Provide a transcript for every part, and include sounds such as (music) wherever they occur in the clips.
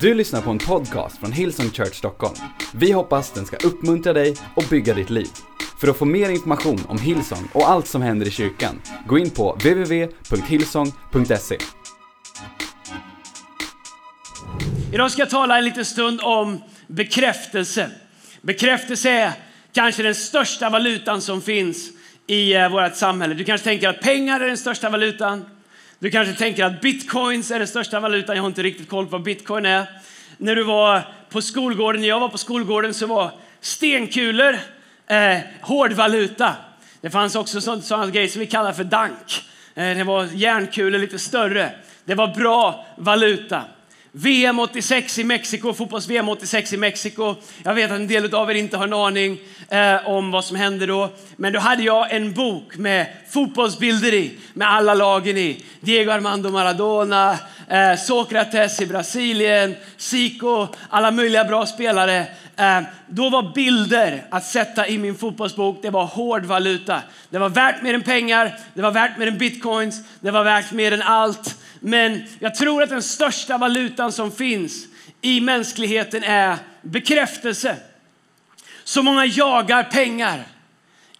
Du lyssnar på en podcast från Hillsong Church Stockholm. Vi hoppas den ska uppmuntra dig och bygga ditt liv. För att få mer information om Hillsong och allt som händer i kyrkan, gå in på www.hillsong.se. Idag ska jag tala en liten stund om bekräftelse. Bekräftelse är kanske den största valutan som finns i eh, vårt samhälle. Du kanske tänker att pengar är den största valutan. Du kanske tänker att bitcoins är den största valutan. Jag har inte riktigt koll på vad bitcoin är. När du var på skolgården, när jag var på skolgården så var stenkulor eh, hårdvaluta. Det fanns också sånt, sådana grejer som vi kallar för dank. Eh, det var järnkulor lite större. Det var bra valuta. VM 86 i Mexiko, fotbolls-VM 86 i Mexiko. Jag vet att en del av er inte har en aning eh, om vad som hände då. Men då hade jag en bok med fotbollsbilder i, med alla lagen i. Diego Armando Maradona, eh, Sokrates i Brasilien, Zico, alla möjliga bra spelare. Eh, då var bilder att sätta i min fotbollsbok, det var hård valuta. Det var värt mer än pengar, det var värt mer än bitcoins, det var värt mer än allt. Men jag tror att den största valutan som finns i mänskligheten är bekräftelse. Så många jagar pengar.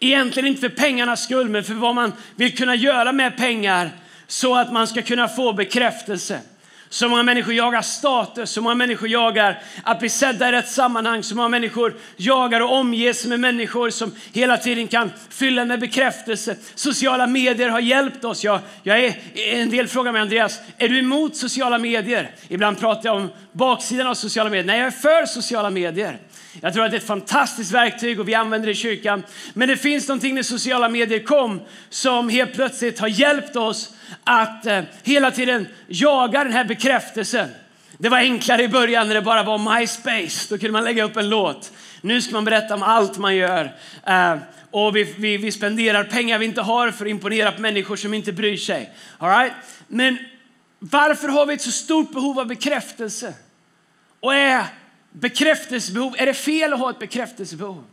Egentligen inte för pengarnas skull, men för vad man vill kunna göra med pengar så att man ska kunna få bekräftelse. Så många människor jagar status, så många människor jagar att bli sedda i rätt sammanhang. Så många människor jagar och omger sig med människor som hela tiden kan fylla med bekräftelse. Sociala medier har hjälpt oss. Jag, jag är, en del frågar mig, Andreas, är du emot sociala medier? Ibland pratar jag om baksidan av sociala medier. Nej, jag är för sociala medier. Jag tror att det är ett fantastiskt verktyg och vi använder det i kyrkan. Men det finns någonting när sociala medier kom som helt plötsligt har hjälpt oss att eh, hela tiden jaga den här bekräftelsen. Det var enklare i början när det bara var MySpace. Då kunde man lägga upp en låt. Nu ska man berätta om allt man gör. Eh, och vi, vi, vi spenderar pengar vi inte har för att imponera på människor som inte bryr sig. All right? Men varför har vi ett så stort behov av bekräftelse? Och är bekräftelsebehov, är det fel att ha ett bekräftelsebehov?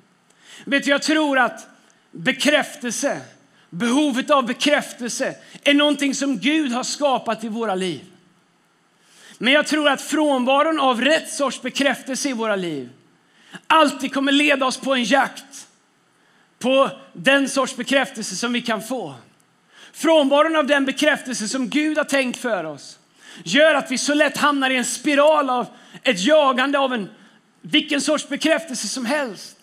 Vet du, jag tror att bekräftelse Behovet av bekräftelse är någonting som Gud har skapat i våra liv. Men jag tror att frånvaron av rätt sorts bekräftelse i våra liv alltid kommer leda oss på en jakt på den sorts bekräftelse som vi kan få. Frånvaron av den bekräftelse som Gud har tänkt för oss gör att vi så lätt hamnar i en spiral av ett jagande av en vilken sorts bekräftelse som helst.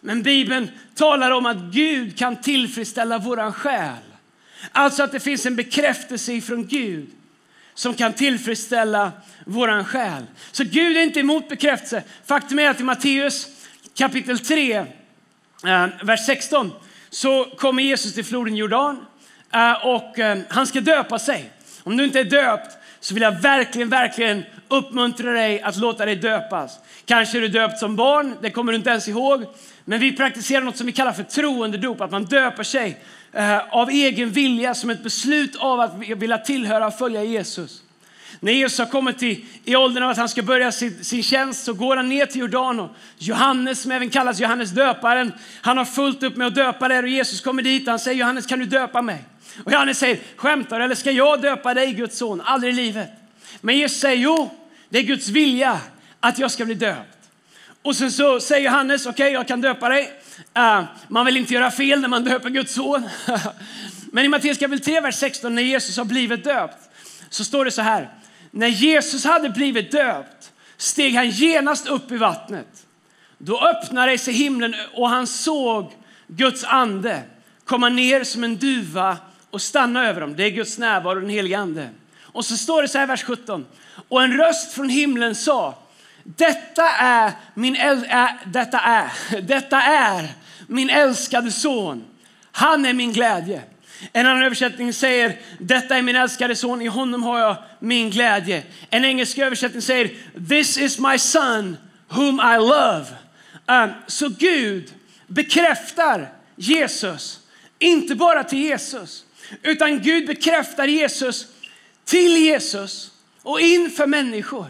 Men Bibeln talar om att Gud kan tillfredsställa våran själ. Alltså att det finns en bekräftelse ifrån Gud som kan tillfredsställa våran själ. Så Gud är inte emot bekräftelse. Faktum är att i Matteus kapitel 3, eh, vers 16, så kommer Jesus till floden Jordan eh, och eh, han ska döpa sig. Om du inte är döpt så vill jag verkligen, verkligen uppmuntra dig att låta dig döpas. Kanske är du döpt som barn, det kommer du inte ens ihåg. Men vi praktiserar något som vi kallar för troendedop, att man döper sig eh, av egen vilja som ett beslut av att vilja tillhöra och följa Jesus. När Jesus har kommit till, i åldern av att han ska börja sin, sin tjänst så går han ner till Jordan och Johannes, som även kallas Johannes döparen, han har fullt upp med att döpa där och Jesus kommer dit och han säger Johannes kan du döpa mig? Och Johannes säger skämtar eller ska jag döpa dig Guds son? Aldrig i livet. Men Jesus säger jo, det är Guds vilja att jag ska bli döpt. Och sen så säger Johannes, okej okay, jag kan döpa dig. Uh, man vill inte göra fel när man döper Guds son. (laughs) Men i Matteus kapitel 3, vers 16, när Jesus har blivit döpt, så står det så här. När Jesus hade blivit döpt steg han genast upp i vattnet. Då öppnade sig himlen och han såg Guds ande komma ner som en duva och stanna över dem. Det är Guds närvaro, den helige ande. Och så står det så här vers 17. Och en röst från himlen sa detta är min, äl, äh, detta är, (laughs) detta är min älskade son. Han är min glädje. En annan översättning säger detta är min älskade son, i honom har jag min glädje. En engelsk översättning säger this is my son whom I love. Um, så Gud bekräftar Jesus, inte bara till Jesus, utan Gud bekräftar Jesus till Jesus och inför människor.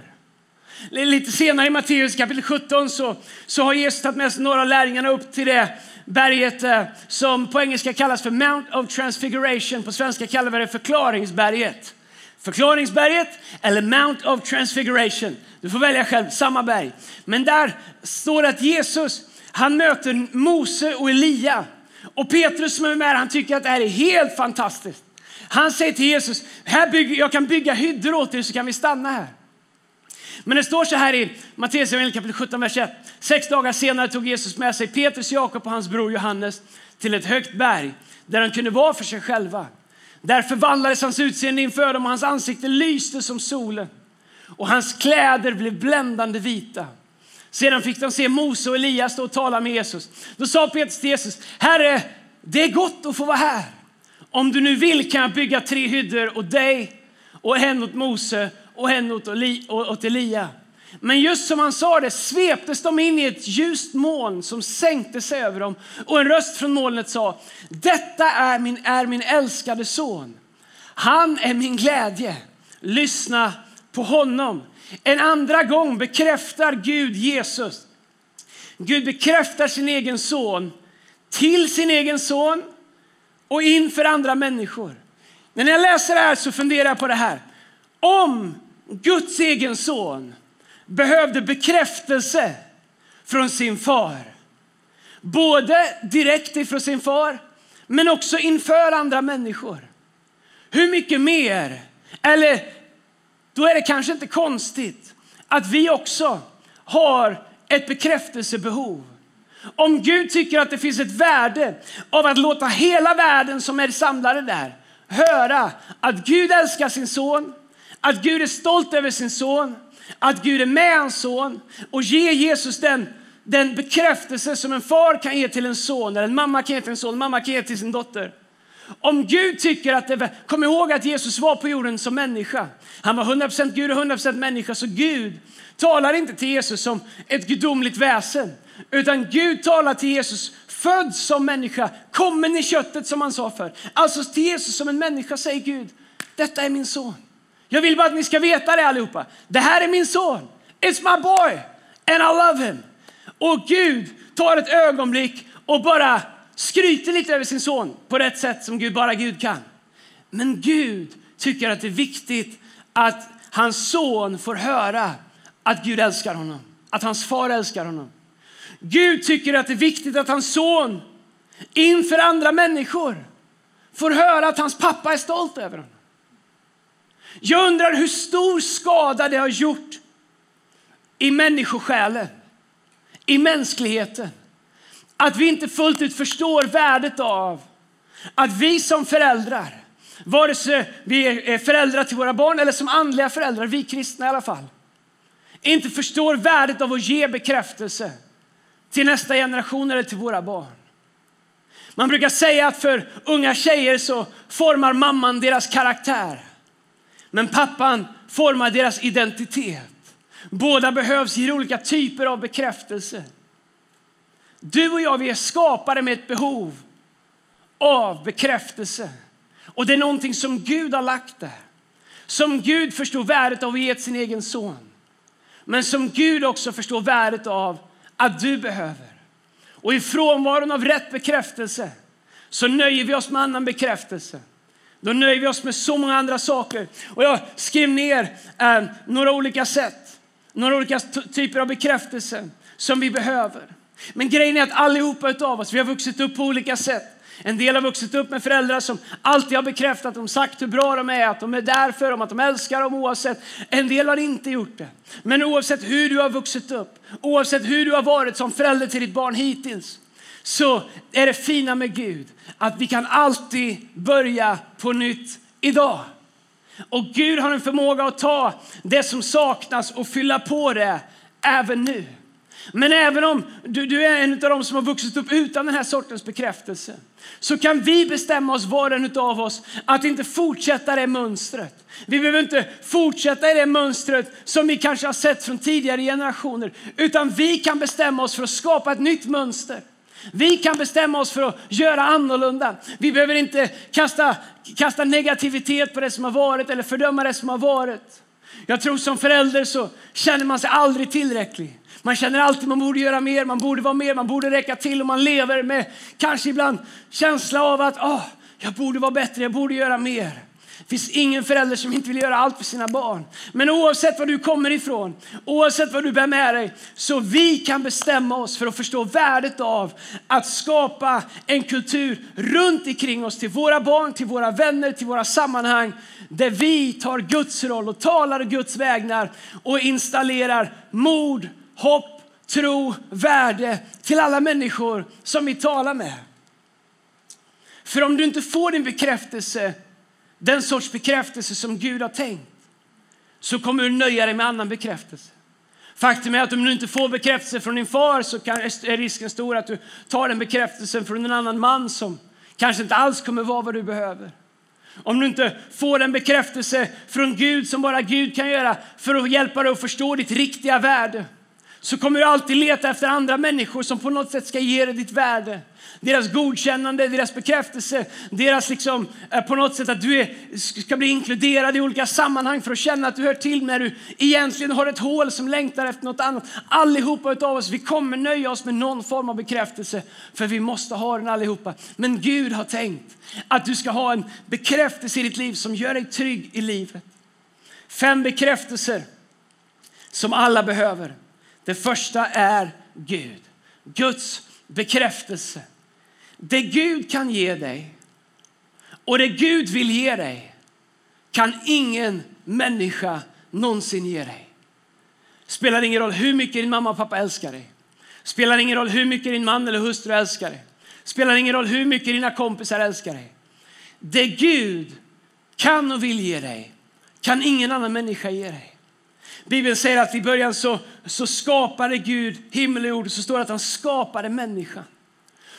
Lite senare i Matteus kapitel 17 så, så har Jesus tagit med sig några av lärjungarna upp till det berget eh, som på engelska kallas för Mount of Transfiguration. På svenska kallar vi det förklaringsberget. Förklaringsberget eller Mount of Transfiguration. Du får välja själv, samma berg. Men där står det att Jesus, han möter Mose och Elia. Och Petrus som är med han tycker att det här är helt fantastiskt. Han säger till Jesus, här bygger, jag kan bygga hyddor åt er så kan vi stanna här. Men det står så här i Matteus kapitel 17, vers 1. Sex dagar senare tog Jesus med sig Petrus, Jakob och hans bror Johannes till ett högt berg där de kunde vara för sig själva. Där förvandlades hans utseende inför dem och hans ansikte lyste som solen och hans kläder blev bländande vita. Sedan fick de se Mose och Elias stå och tala med Jesus. Då sa Petrus till Jesus, Herre, det är gott att få vara här. Om du nu vill kan jag bygga tre hyddor åt dig och en åt Mose och en åt Elia. Men just som han sa det sveptes de in i ett ljust moln som sänkte sig över dem och en röst från molnet sa Detta är min, är min älskade son. Han är min glädje. Lyssna på honom. En andra gång bekräftar Gud Jesus. Gud bekräftar sin egen son till sin egen son och inför andra människor. När jag läser det här så funderar jag på det här. Om Guds egen son behövde bekräftelse från sin far. Både direkt ifrån sin far, men också inför andra människor. Hur mycket mer, eller då är det kanske inte konstigt att vi också har ett bekräftelsebehov. Om Gud tycker att det finns ett värde av att låta hela världen som är samlade där höra att Gud älskar sin son, att Gud är stolt över sin son, att Gud är med hans son och ger Jesus den, den bekräftelse som en far kan ge till en son, eller en mamma kan ge till en son, en mamma kan ge till sin dotter. Om Gud tycker att det, kom ihåg att Jesus var på jorden som människa. Han var 100% Gud och 100% människa, så Gud talar inte till Jesus som ett gudomligt väsen, utan Gud talar till Jesus född som människa, kommen i köttet som han sa för. Alltså till Jesus som en människa säger Gud, detta är min son. Jag vill bara att ni ska veta det allihopa. Det här är min son. It's my boy and I love him. Och Gud tar ett ögonblick och bara skryter lite över sin son på rätt sätt som Gud bara Gud kan. Men Gud tycker att det är viktigt att hans son får höra att Gud älskar honom, att hans far älskar honom. Gud tycker att det är viktigt att hans son inför andra människor får höra att hans pappa är stolt över honom. Jag undrar hur stor skada det har gjort i människosjälen, i mänskligheten. Att vi inte fullt ut förstår värdet av att vi som föräldrar, vare sig vi är föräldrar till våra barn eller som andliga föräldrar, vi kristna i alla fall, inte förstår värdet av att ge bekräftelse till nästa generation eller till våra barn. Man brukar säga att för unga tjejer så formar mamman deras karaktär. Men pappan formar deras identitet. Båda behövs, ger olika typer av bekräftelse. Du och jag vi är skapade med ett behov av bekräftelse. Och det är någonting som Gud har lagt där. Som Gud förstår värdet av att ge sin egen son. Men som Gud också förstår värdet av att du behöver. Och i frånvaron av rätt bekräftelse så nöjer vi oss med annan bekräftelse. Då nöjer vi oss med så många andra saker. Och jag skrev ner eh, några olika sätt, några olika typer av bekräftelse som vi behöver. Men grejen är att allihopa av oss, vi har vuxit upp på olika sätt. En del har vuxit upp med föräldrar som alltid har bekräftat dem, sagt hur bra de är, att de är där för dem, att de älskar dem oavsett. En del har inte gjort det. Men oavsett hur du har vuxit upp, oavsett hur du har varit som förälder till ditt barn hittills, så är det fina med Gud att vi kan alltid börja på nytt idag. Och Gud har en förmåga att ta det som saknas och fylla på det även nu. Men även om du, du, är en av dem som har vuxit upp utan den här sortens bekräftelse så kan vi bestämma oss, var och en av oss, att inte fortsätta det mönstret. Vi behöver inte fortsätta i det mönstret som vi kanske har sett från tidigare generationer, utan vi kan bestämma oss för att skapa ett nytt mönster. Vi kan bestämma oss för att göra annorlunda. Vi behöver inte kasta, kasta negativitet på det som har varit eller fördöma det som har varit. Jag tror som förälder så känner man sig aldrig tillräcklig. Man känner alltid att man borde göra mer, man borde vara mer, man borde räcka till och man lever med kanske ibland känsla av att oh, jag borde vara bättre, jag borde göra mer. Det finns ingen förälder som inte vill göra allt för sina barn. Men oavsett var du kommer ifrån, oavsett vad du bär med dig, så vi kan bestämma oss för att förstå värdet av att skapa en kultur runt omkring oss till våra barn, till våra vänner, till våra sammanhang där vi tar Guds roll och talar Guds vägnar och installerar mod, hopp, tro, värde till alla människor som vi talar med. För om du inte får din bekräftelse, den sorts bekräftelse som Gud har tänkt, så kommer du nöja dig med annan bekräftelse. Faktum är att om du inte får bekräftelse från din far så är risken stor att du tar den bekräftelsen från en annan man som kanske inte alls kommer vara vad du behöver. Om du inte får den bekräftelse från Gud som bara Gud kan göra för att hjälpa dig att förstå ditt riktiga värde så kommer du alltid leta efter andra människor som på något sätt ska ge dig ditt värde. Deras godkännande, deras bekräftelse, deras liksom, eh, på något sätt att du är, ska bli inkluderad i olika sammanhang för att känna att du hör till när du egentligen har ett hål som längtar efter något annat. Allihopa av oss, vi kommer nöja oss med någon form av bekräftelse för vi måste ha den allihopa. Men Gud har tänkt att du ska ha en bekräftelse i ditt liv som gör dig trygg i livet. Fem bekräftelser som alla behöver. Det första är Gud. Guds bekräftelse. Det Gud kan ge dig och det Gud vill ge dig kan ingen människa någonsin ge dig. Spelar ingen roll hur mycket din mamma och pappa älskar dig. Spelar ingen roll hur mycket din man eller hustru älskar dig. Spelar ingen roll hur mycket dina kompisar älskar dig. Det Gud kan och vill ge dig kan ingen annan människa ge dig. Bibeln säger att i början så, så skapade Gud himmel och jord. Så står det att han skapade människan.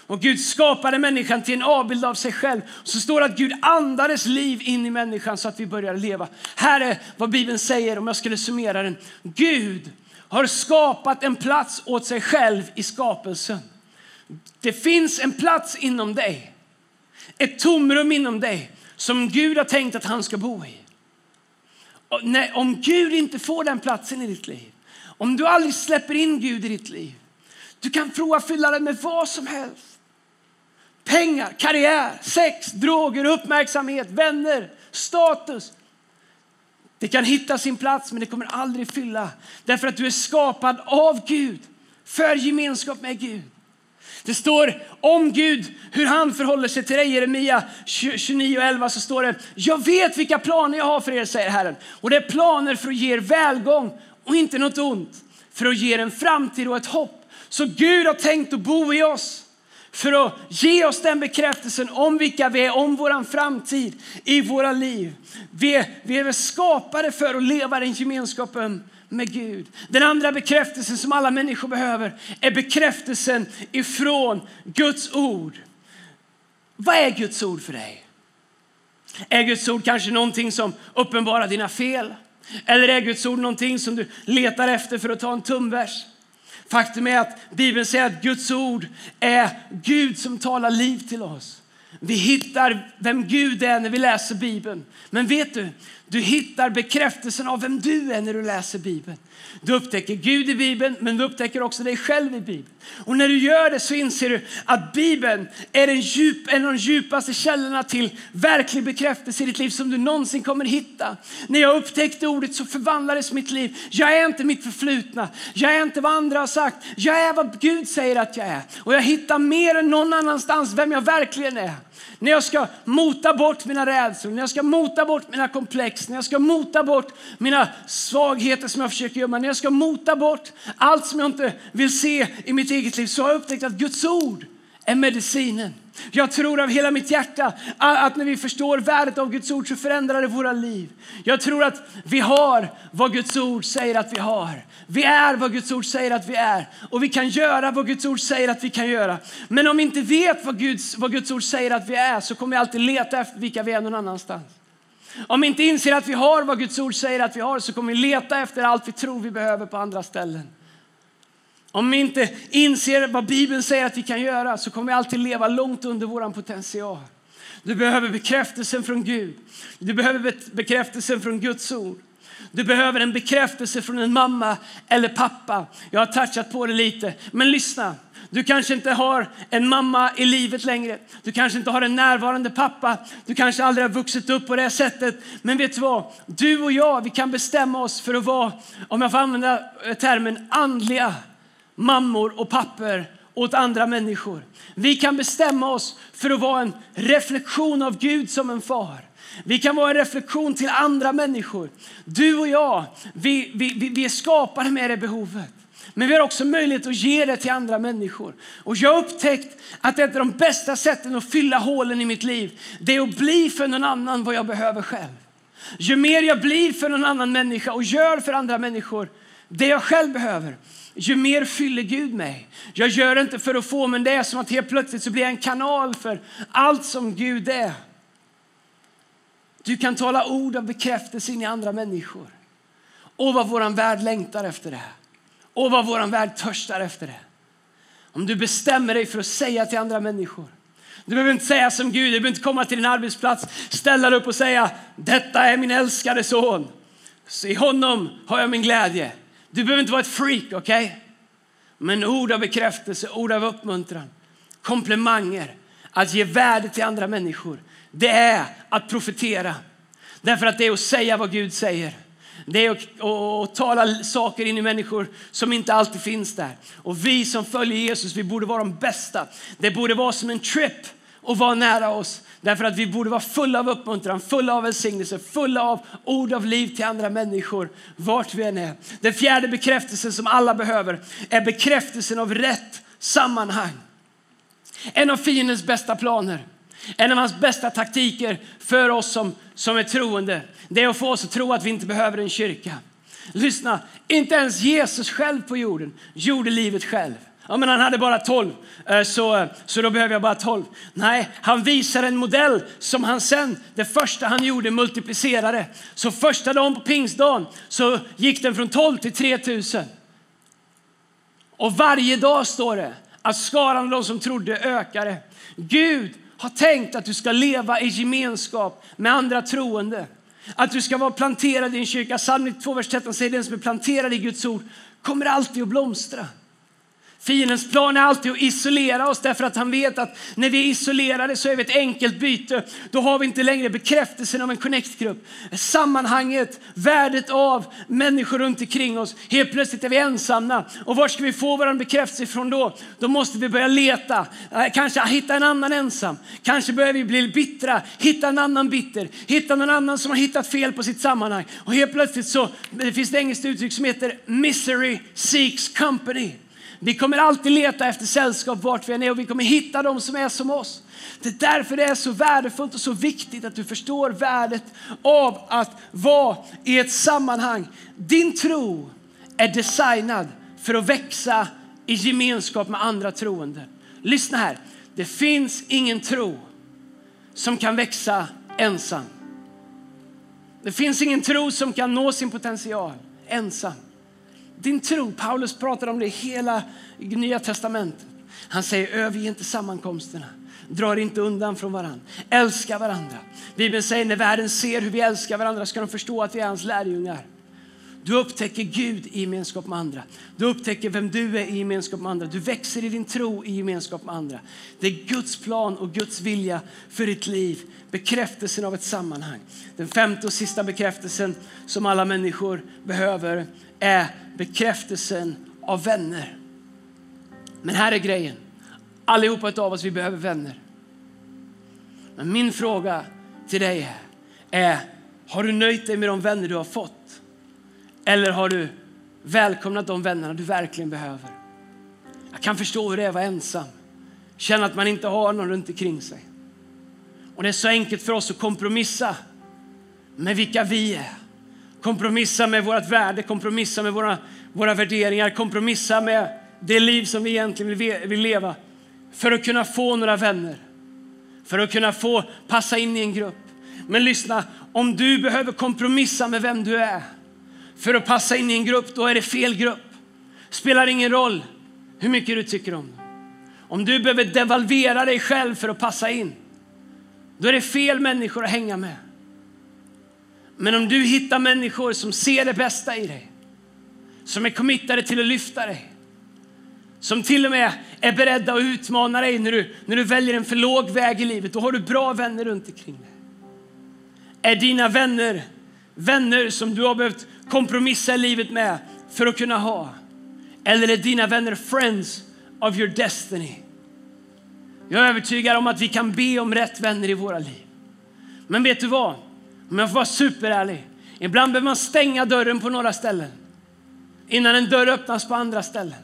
Och Gud skapade människan till en avbild av sig själv. Så står det att Gud andades liv in i människan så att vi börjar leva. Här är vad Bibeln säger om jag skulle summera den. Gud har skapat en plats åt sig själv i skapelsen. Det finns en plats inom dig. Ett tomrum inom dig som Gud har tänkt att han ska bo i. Nej, om Gud inte får den platsen i ditt liv, om du aldrig släpper in Gud i ditt liv, du kan prova fylla det med vad som helst. Pengar, karriär, sex, droger, uppmärksamhet, vänner, status. Det kan hitta sin plats men det kommer aldrig fylla. Därför att du är skapad av Gud, för gemenskap med Gud. Det står om Gud, hur han förhåller sig till dig. Jeremia 29.11. så står det, jag vet vilka planer jag har för er, säger Herren. Och det är planer för att ge er välgång och inte något ont, för att ge er en framtid och ett hopp. Så Gud har tänkt att bo i oss för att ge oss den bekräftelsen om vilka vi är, om vår framtid i våra liv. Vi är, vi är skapade för att leva den gemenskapen med Gud. Den andra bekräftelsen som alla människor behöver är bekräftelsen ifrån Guds ord. Vad är Guds ord för dig? Är Guds ord kanske någonting som uppenbarar dina fel? Eller är Guds ord någonting som du letar efter för att ta en tumvers? Faktum är att Bibeln säger att Guds ord är Gud som talar liv till oss. Vi hittar vem Gud är när vi läser Bibeln. Men vet du, du hittar bekräftelsen av vem du är när du läser Bibeln. Du upptäcker Gud i Bibeln, men du upptäcker också dig själv i Bibeln. Och när du gör det så inser du att Bibeln är en, djup, en av de djupaste källorna till verklig bekräftelse i ditt liv som du någonsin kommer hitta. När jag upptäckte ordet så förvandlades mitt liv. Jag är inte mitt förflutna. Jag är inte vad andra har sagt. Jag är vad Gud säger att jag är. Och jag hittar mer än någon annanstans vem jag verkligen är. När jag ska mota bort mina rädslor, när jag ska mota bort mina komplex, när jag ska mota bort mina svagheter som jag försöker gömma, när jag ska mota bort allt som jag inte vill se i mitt eget liv så har jag upptäckt att Guds ord är medicinen. Jag tror av hela mitt hjärta att när vi förstår värdet av Guds ord så förändrar det våra liv. Jag tror att vi har vad Guds ord säger att vi har. Vi är vad Guds ord säger att vi är och vi kan göra vad Guds ord säger att vi kan göra. Men om vi inte vet vad Guds, vad Guds ord säger att vi är så kommer vi alltid leta efter vilka vi är någon annanstans. Om vi inte inser att vi har vad Guds ord säger att vi har så kommer vi leta efter allt vi tror vi behöver på andra ställen. Om vi inte inser vad Bibeln säger att vi kan göra så kommer vi alltid leva långt under vår potential. Du behöver bekräftelsen från Gud. Du behöver bekräftelsen från Guds ord. Du behöver en bekräftelse från en mamma eller pappa. Jag har touchat på det lite. Men lyssna. Du kanske inte har en mamma i livet längre. Du kanske inte har en närvarande pappa. Du kanske aldrig har vuxit upp på det sättet. Men vet du vad? Du och jag, vi kan bestämma oss för att vara, om jag får använda termen andliga mammor och papper åt andra människor. Vi kan bestämma oss för att vara en reflektion av Gud som en far. Vi kan vara en reflektion till andra människor. Du och jag, vi, vi, vi är skapade med det behovet. Men vi har också möjlighet att ge det till andra människor. Och jag har upptäckt att ett av de bästa sätten att fylla hålen i mitt liv, det är att bli för någon annan vad jag behöver själv. Ju mer jag blir för någon annan människa och gör för andra människor det jag själv behöver, ju mer fyller Gud mig. Jag gör det inte för att få, men det är som att helt plötsligt så blir jag en kanal för allt som Gud är. Du kan tala ord av bekräftelse in i andra människor. Och vad vår värld längtar efter det. Och vad vår värld törstar efter det. Om du bestämmer dig för att säga till andra människor. Du behöver inte säga som Gud, du behöver inte komma till din arbetsplats, ställa dig upp och säga detta är min älskade son. Så I honom har jag min glädje. Du behöver inte vara ett freak, okej? Okay? Men ord av bekräftelse, ord av uppmuntran, komplimanger, att ge värde till andra människor. Det är att profetera. Därför att det är att säga vad Gud säger. Det är att, att, tala saker in i människor som inte alltid finns där. Och vi som följer Jesus, vi borde vara de bästa. Det borde vara som en trip och vara nära oss. Därför att vi borde vara fulla av uppmuntran, fulla av välsignelse, fulla av ord av liv till andra människor vart vi än är. Den fjärde bekräftelsen som alla behöver är bekräftelsen av rätt sammanhang. En av fiendens bästa planer, en av hans bästa taktiker för oss som, som är troende, det är att få oss att tro att vi inte behöver en kyrka. Lyssna, inte ens Jesus själv på jorden gjorde livet själv. Ja, men han hade bara tolv, eh, så, eh, så då behöver jag bara tolv. Nej, han visar en modell som han sen, det första han gjorde, multiplicerade. Så första dagen på pingstdagen så gick den från 12 till 3000. Och varje dag står det att skaran av de som trodde ökade. Gud har tänkt att du ska leva i gemenskap med andra troende. Att du ska vara planterad i en kyrka. Psalm 92, vers 13 säger den som är planterad i Guds ord kommer alltid att blomstra. Fiendens plan är alltid att isolera oss därför att han vet att när vi är isolerade så är vi ett enkelt byte. Då har vi inte längre bekräftelsen av en connect-grupp. Sammanhanget, värdet av människor runt omkring oss. Helt plötsligt är vi ensamma. Och var ska vi få vår bekräftelse ifrån då? Då måste vi börja leta. Eh, kanske hitta en annan ensam. Kanske börjar vi bli bittra. Hitta en annan bitter. Hitta någon annan som har hittat fel på sitt sammanhang. Och helt plötsligt så det finns ett engelskt uttryck som heter misery seeks company. Vi kommer alltid leta efter sällskap vart vi än är och vi kommer hitta dem som är som oss. Det är därför det är så värdefullt och så viktigt att du förstår värdet av att vara i ett sammanhang. Din tro är designad för att växa i gemenskap med andra troende. Lyssna här. Det finns ingen tro som kan växa ensam. Det finns ingen tro som kan nå sin potential ensam. Din tro, Paulus pratar om det i hela Nya Testamentet. Han säger överge inte sammankomsterna. Drar inte undan från varandra. Älska varandra. Bibeln säger när världen ser hur vi älskar varandra ska de förstå att vi är hans lärjungar. Du upptäcker Gud i gemenskap med andra. Du upptäcker vem du är i gemenskap med andra. Du växer i din tro i gemenskap med andra. Det är Guds plan och Guds vilja för ditt liv. Bekräftelsen av ett sammanhang. Den femte och sista bekräftelsen som alla människor behöver är bekräftelsen av vänner. Men här är grejen. Allihopa av oss vi behöver vänner. Men min fråga till dig är, är har du nöjt dig med de vänner du har fått? Eller har du välkomnat de vännerna du verkligen behöver? Jag kan förstå hur det är att vara ensam. Känna att man inte har någon runt omkring sig. Och det är så enkelt för oss att kompromissa med vilka vi är. Kompromissa med vårt värde, kompromissa med våra, våra värderingar, kompromissa med det liv som vi egentligen vill, vill leva. För att kunna få några vänner. För att kunna få passa in i en grupp. Men lyssna, om du behöver kompromissa med vem du är för att passa in i en grupp, då är det fel grupp. Spelar ingen roll hur mycket du tycker om dem. Om du behöver devalvera dig själv för att passa in, då är det fel människor att hänga med. Men om du hittar människor som ser det bästa i dig, som är committade till att lyfta dig, som till och med är beredda att utmana dig när du, när du väljer en för låg väg i livet. Då har du bra vänner runt omkring dig. Är dina vänner vänner som du har behövt kompromissa i livet med för att kunna ha? Eller är dina vänner friends of your destiny? Jag är övertygad om att vi kan be om rätt vänner i våra liv. Men vet du vad? Om jag får vara superärlig. Ibland behöver man stänga dörren på några ställen innan en dörr öppnas på andra ställen.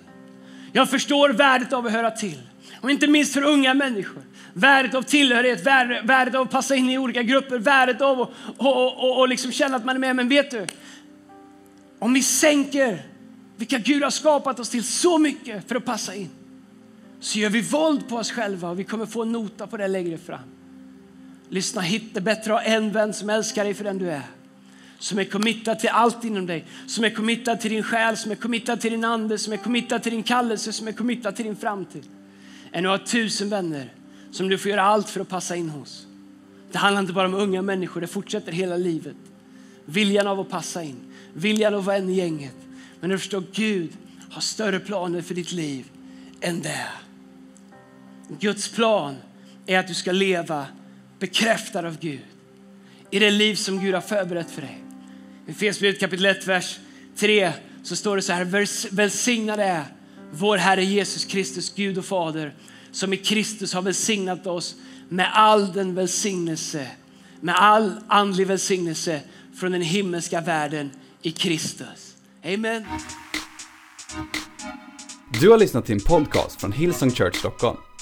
Jag förstår värdet av att höra till. Och inte minst för unga människor. Värdet av tillhörighet, värdet av att passa in i olika grupper, värdet av att och, och, och liksom känna att man är med. Men vet du, om vi sänker vilka Gud har skapat oss till så mycket för att passa in, så gör vi våld på oss själva och vi kommer få en nota på det längre fram. Lyssna, hit det bättre att ha en vän som älskar dig för den du är som är committad till allt inom dig, som är committad till din själ, som är committad till din ande, som är committad till din kallelse, som är committad till din framtid. Än att ha tusen vänner som du får göra allt för att passa in hos. Det handlar inte bara om unga människor, det fortsätter hela livet. Viljan av att passa in, viljan av att vara en i gänget. Men du förstår, Gud har större planer för ditt liv än det. Guds plan är att du ska leva bekräftad av Gud i det liv som Gud har förberett för dig. I Efesierbrevet kapitel 1, vers 3 så står det så här. Välsignad är vår Herre Jesus Kristus, Gud och Fader, som i Kristus har välsignat oss med all den välsignelse, med all andlig välsignelse från den himmelska världen i Kristus. Amen. Du har lyssnat till en podcast från Hillsong Church Stockholm.